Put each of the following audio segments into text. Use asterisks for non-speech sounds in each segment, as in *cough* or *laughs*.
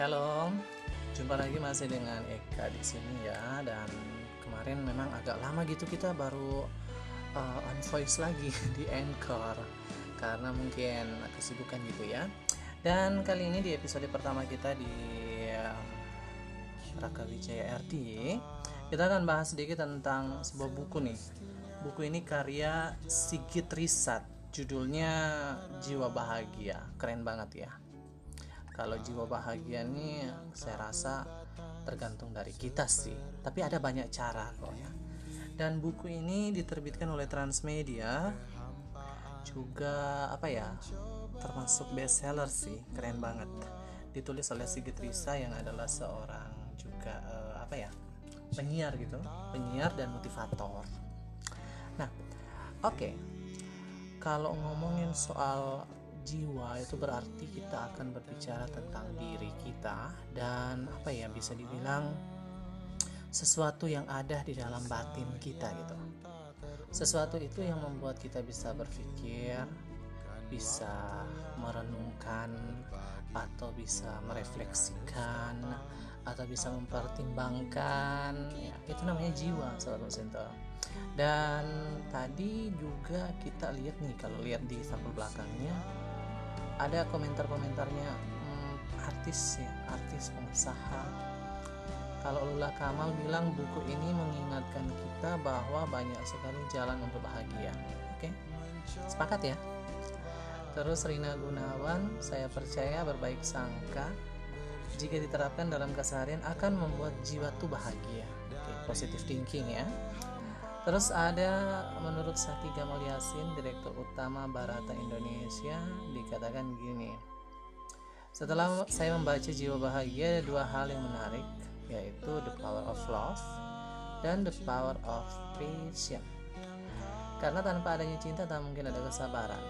Halo, jumpa lagi masih dengan Eka di sini ya. Dan kemarin memang agak lama gitu kita baru uh, on voice lagi *laughs* di Anchor karena mungkin kesibukan gitu ya. Dan kali ini di episode pertama kita di uh, Raka Wijaya RD, kita akan bahas sedikit tentang sebuah buku nih. Buku ini karya Sigit Risat, judulnya Jiwa Bahagia. Keren banget ya kalau jiwa bahagia ini saya rasa tergantung dari kita sih. Tapi ada banyak cara kok ya. Dan buku ini diterbitkan oleh Transmedia. Juga apa ya termasuk bestseller sih. Keren banget. Ditulis oleh Sigit Risa yang adalah seorang juga uh, apa ya penyiar gitu. Penyiar dan motivator. Nah oke. Okay. kalau ngomongin soal jiwa itu berarti kita akan berbicara tentang diri kita dan apa ya bisa dibilang sesuatu yang ada di dalam batin kita gitu. Sesuatu itu yang membuat kita bisa berpikir, bisa merenungkan atau bisa merefleksikan atau bisa mempertimbangkan ya itu namanya jiwa sahabat Sinto dan tadi juga kita lihat nih kalau lihat di sampul belakangnya ada komentar-komentarnya hmm, artis ya artis pengusaha. Kalau Lula Kamal bilang buku ini mengingatkan kita bahwa banyak sekali jalan untuk bahagia. Oke sepakat ya? Terus Rina Gunawan saya percaya berbaik sangka jika diterapkan dalam keseharian akan membuat jiwa tuh bahagia. Oke positive thinking ya Terus ada menurut Saki Gamal Yasin, Direktur Utama Barata Indonesia, dikatakan gini. Setelah saya membaca Jiwa Bahagia ada dua hal yang menarik, yaitu The Power of Love dan The Power of Patience. Karena tanpa adanya cinta tak mungkin ada kesabaran.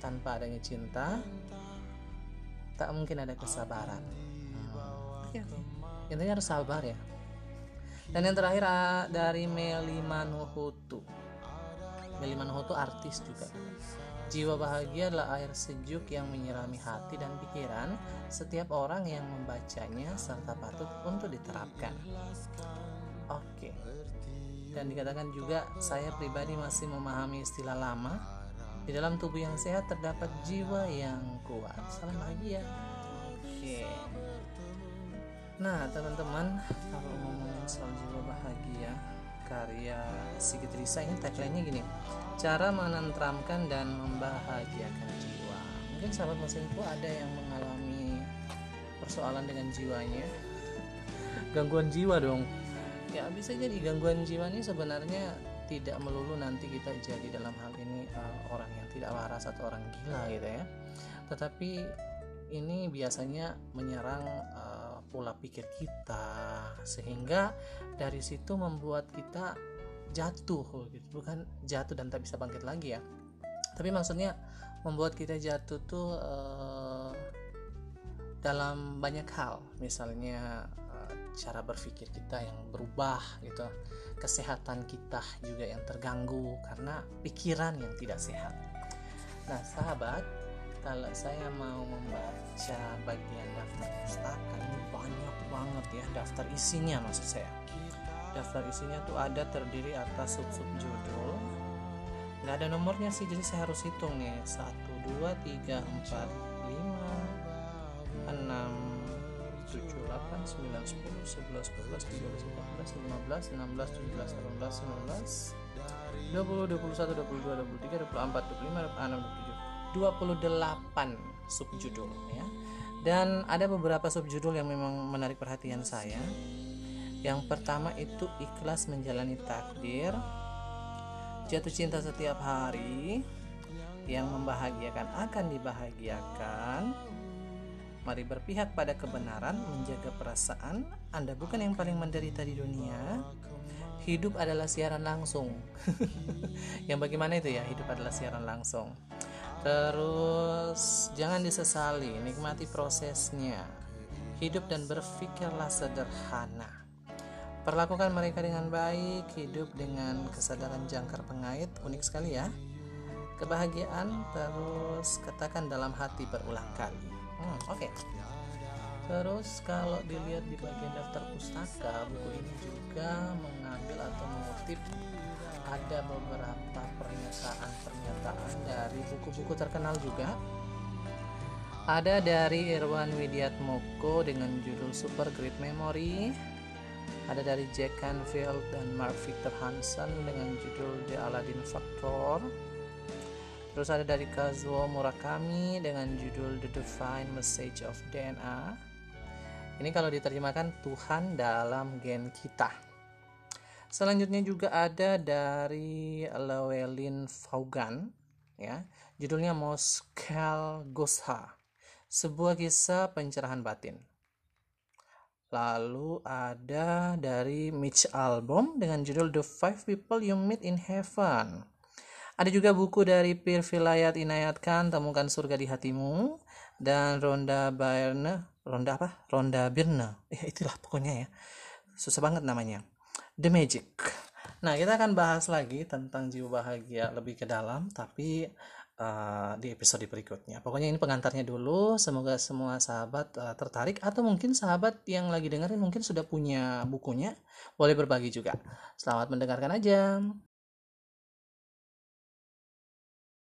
Tanpa adanya cinta tak mungkin ada kesabaran. Hmm. Intinya harus sabar ya dan yang terakhir ah, dari Meli Manuhutu Meli Manuhutu artis juga Jiwa bahagia adalah air sejuk yang menyirami hati dan pikiran setiap orang yang membacanya serta patut untuk diterapkan. Oke. Dan dikatakan juga saya pribadi masih memahami istilah lama. Di dalam tubuh yang sehat terdapat jiwa yang kuat. Salam bahagia. Oke. Nah, teman-teman, kalau ngomongin soal jiwa bahagia, karya Sigit Risa ini tagline-nya gini. Cara menentramkan dan membahagiakan jiwa. Mungkin sahabat mesin itu ada yang mengalami persoalan dengan jiwanya. Gangguan jiwa dong. Ya, bisa jadi gangguan jiwa ini sebenarnya tidak melulu nanti kita jadi dalam hal ini uh, orang yang tidak waras atau orang gila gitu ya. Tetapi ini biasanya menyerang uh, pola pikir kita sehingga dari situ membuat kita jatuh gitu. Bukan jatuh dan tak bisa bangkit lagi ya. Tapi maksudnya membuat kita jatuh tuh uh, dalam banyak hal. Misalnya uh, cara berpikir kita yang berubah gitu. Kesehatan kita juga yang terganggu karena pikiran yang tidak sehat. Nah sahabat kalau saya mau membaca bagian daftar pustaka ini banyak banget ya daftar isinya maksud saya. Daftar isinya tuh ada terdiri atas sub-sub judul. Nggak ada nomornya sih jadi saya harus hitung nih. 1 2 3 4 5 6 7 8 9 10 11 12 13 14 15 16 17 18 19 20 21 22 23 24 25 26 27 28 subjudul ya. Dan ada beberapa subjudul yang memang menarik perhatian saya. Yang pertama itu ikhlas menjalani takdir, jatuh cinta setiap hari, yang membahagiakan akan dibahagiakan. Mari berpihak pada kebenaran, menjaga perasaan. Anda bukan yang paling menderita di dunia. Hidup adalah siaran langsung. *laughs* yang bagaimana itu ya? Hidup adalah siaran langsung. Terus jangan disesali, nikmati prosesnya. Hidup dan berpikirlah sederhana. Perlakukan mereka dengan baik, hidup dengan kesadaran jangkar pengait, unik sekali ya. Kebahagiaan terus katakan dalam hati berulang kali. Hmm, Oke. Okay. Terus kalau dilihat di bagian daftar pustaka, buku ini juga mengambil atau mengutip ada beberapa pernyataan-pernyataan dari buku-buku terkenal juga. Ada dari Irwan Widiatmoko dengan judul Super Great Memory. Ada dari Jack Canfield dan Mark Victor Hansen dengan judul The Aladdin Factor. Terus ada dari Kazuo Murakami dengan judul The Divine Message of DNA. Ini kalau diterjemahkan Tuhan dalam gen kita. Selanjutnya juga ada dari Llewellyn Vaughan ya. Judulnya Moscow Gosha. Sebuah kisah pencerahan batin. Lalu ada dari Mitch Albom dengan judul The Five People You Meet in Heaven. Ada juga buku dari Pir Vilayat Inayat Khan, Temukan Surga di Hatimu. Dan Ronda Byrne, Ronda apa? Ronda Birne. Ya itulah pokoknya ya. Susah banget namanya. The Magic. Nah, kita akan bahas lagi tentang jiwa bahagia lebih ke dalam, tapi uh, di episode berikutnya. Pokoknya ini pengantarnya dulu. Semoga semua sahabat uh, tertarik atau mungkin sahabat yang lagi dengerin mungkin sudah punya bukunya, boleh berbagi juga. Selamat mendengarkan aja.